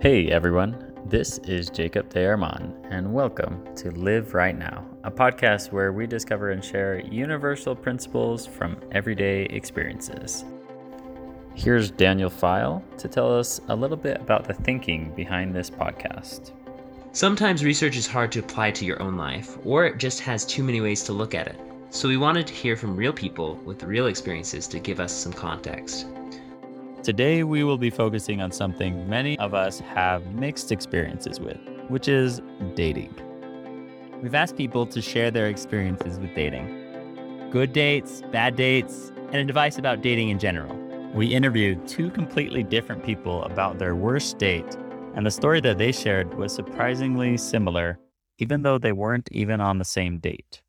Hey everyone, this is Jacob De Armand, and welcome to Live Right Now, a podcast where we discover and share universal principles from everyday experiences. Here's Daniel File to tell us a little bit about the thinking behind this podcast. Sometimes research is hard to apply to your own life, or it just has too many ways to look at it. So we wanted to hear from real people with real experiences to give us some context. Today, we will be focusing on something many of us have mixed experiences with, which is dating. We've asked people to share their experiences with dating good dates, bad dates, and advice about dating in general. We interviewed two completely different people about their worst date, and the story that they shared was surprisingly similar, even though they weren't even on the same date.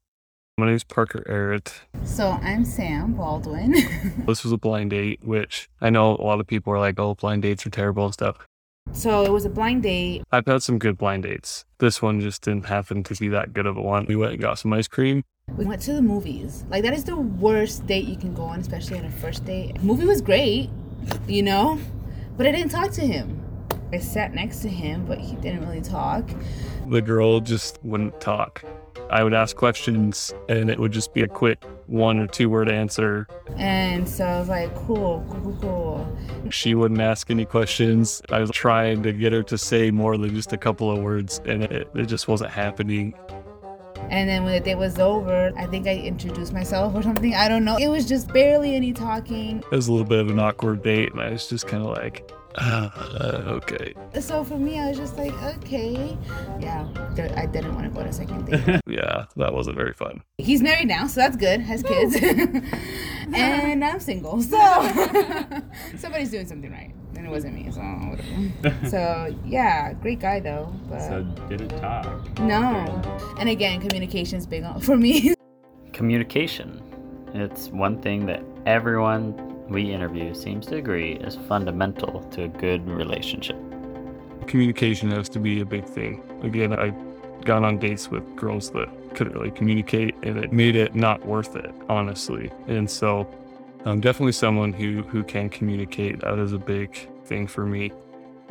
My name is Parker Arrett. So I'm Sam Baldwin. this was a blind date, which I know a lot of people are like, oh, blind dates are terrible and stuff. So it was a blind date. I've had some good blind dates. This one just didn't happen to be that good of a one. We went and got some ice cream. We went to the movies. Like that is the worst date you can go on, especially on a first date. Movie was great, you know, but I didn't talk to him. I sat next to him, but he didn't really talk. The girl just wouldn't talk. I would ask questions and it would just be a quick one or two word answer. And so I was like, cool, cool, cool. She wouldn't ask any questions. I was trying to get her to say more than just a couple of words and it, it just wasn't happening. And then when the date was over, I think I introduced myself or something. I don't know. It was just barely any talking. It was a little bit of an awkward date, and I was just kind of like, uh, okay. So for me, I was just like, okay. Yeah, I didn't want to go to second date. yeah, that wasn't very fun. He's married now, so that's good. Has kids. and I'm single, so somebody's doing something right. And it wasn't me, so whatever. so yeah, great guy though. But so didn't talk. No. And again, communication's big for me. Communication. It's one thing that everyone we interview seems to agree is fundamental to a good relationship. Communication has to be a big thing. Again, I got on dates with girls that couldn't really communicate and it made it not worth it, honestly. And so I'm definitely someone who, who can communicate. That is a big thing for me.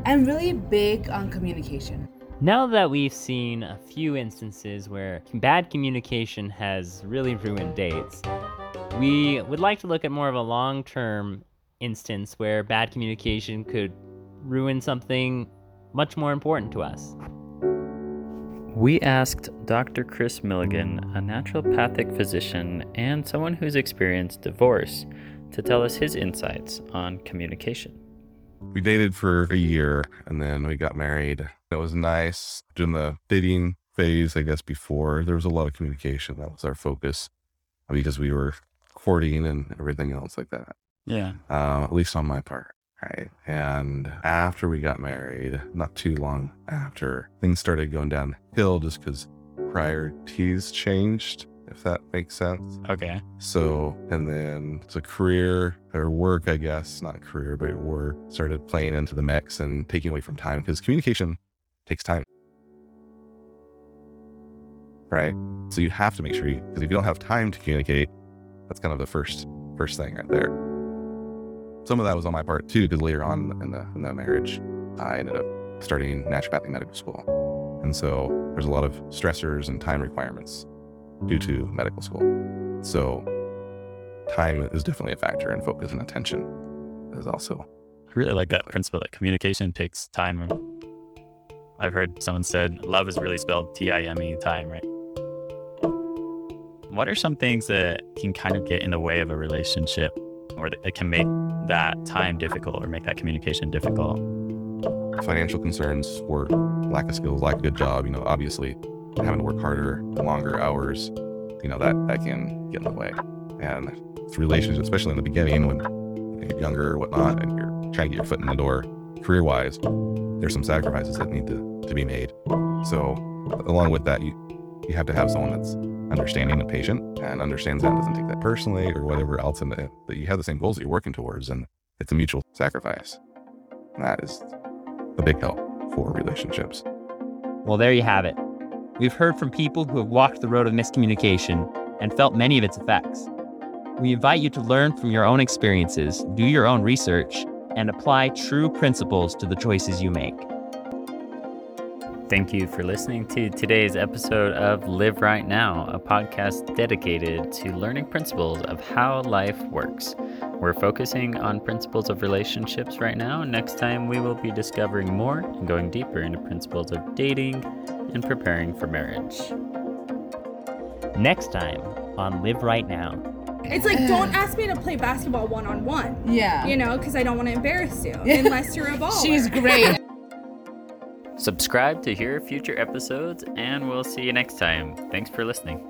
I'm really big on communication. Now that we've seen a few instances where bad communication has really ruined dates, we would like to look at more of a long term instance where bad communication could ruin something much more important to us. We asked Dr. Chris Milligan, a naturopathic physician and someone who's experienced divorce, to tell us his insights on communication. We dated for a year and then we got married. It was nice. During the dating phase, I guess before, there was a lot of communication. That was our focus because we were courting and everything else like that. Yeah. Uh, at least on my part. Right. And after we got married, not too long after, things started going downhill just because priorities changed, if that makes sense. Okay. So, and then the career or work, I guess, not career, but work started playing into the mix and taking away from time because communication takes time. Right. So you have to make sure you, because if you don't have time to communicate, that's kind of the first first thing right there. Some of that was on my part too, because later on in the in the marriage, I ended up starting naturopathic medical school, and so there's a lot of stressors and time requirements due to medical school. So time is definitely a factor, and focus and attention is also. I really like that principle that communication takes time. I've heard someone said love is really spelled T I M E time, right? What are some things that can kind of get in the way of a relationship or that can make that time difficult or make that communication difficult? Financial concerns or lack of skills, lack of good job, you know, obviously having to work harder, longer hours, you know, that, that can get in the way. And relationships, especially in the beginning when you're younger or whatnot, and you're trying to get your foot in the door career wise, there's some sacrifices that need to, to be made. So along with that, you, you have to have someone that's understanding and patient and understands that doesn't take that personally or whatever else and that, that you have the same goals that you're working towards and it's a mutual sacrifice. And that is a big help for relationships. Well, there you have it. We've heard from people who have walked the road of miscommunication and felt many of its effects. We invite you to learn from your own experiences, do your own research, and apply true principles to the choices you make. Thank you for listening to today's episode of Live Right Now, a podcast dedicated to learning principles of how life works. We're focusing on principles of relationships right now. Next time, we will be discovering more and going deeper into principles of dating and preparing for marriage. Next time on Live Right Now. It's like, don't ask me to play basketball one on one. Yeah. You know, because I don't want to embarrass you unless you're a baller. She's great. Subscribe to hear future episodes, and we'll see you next time. Thanks for listening.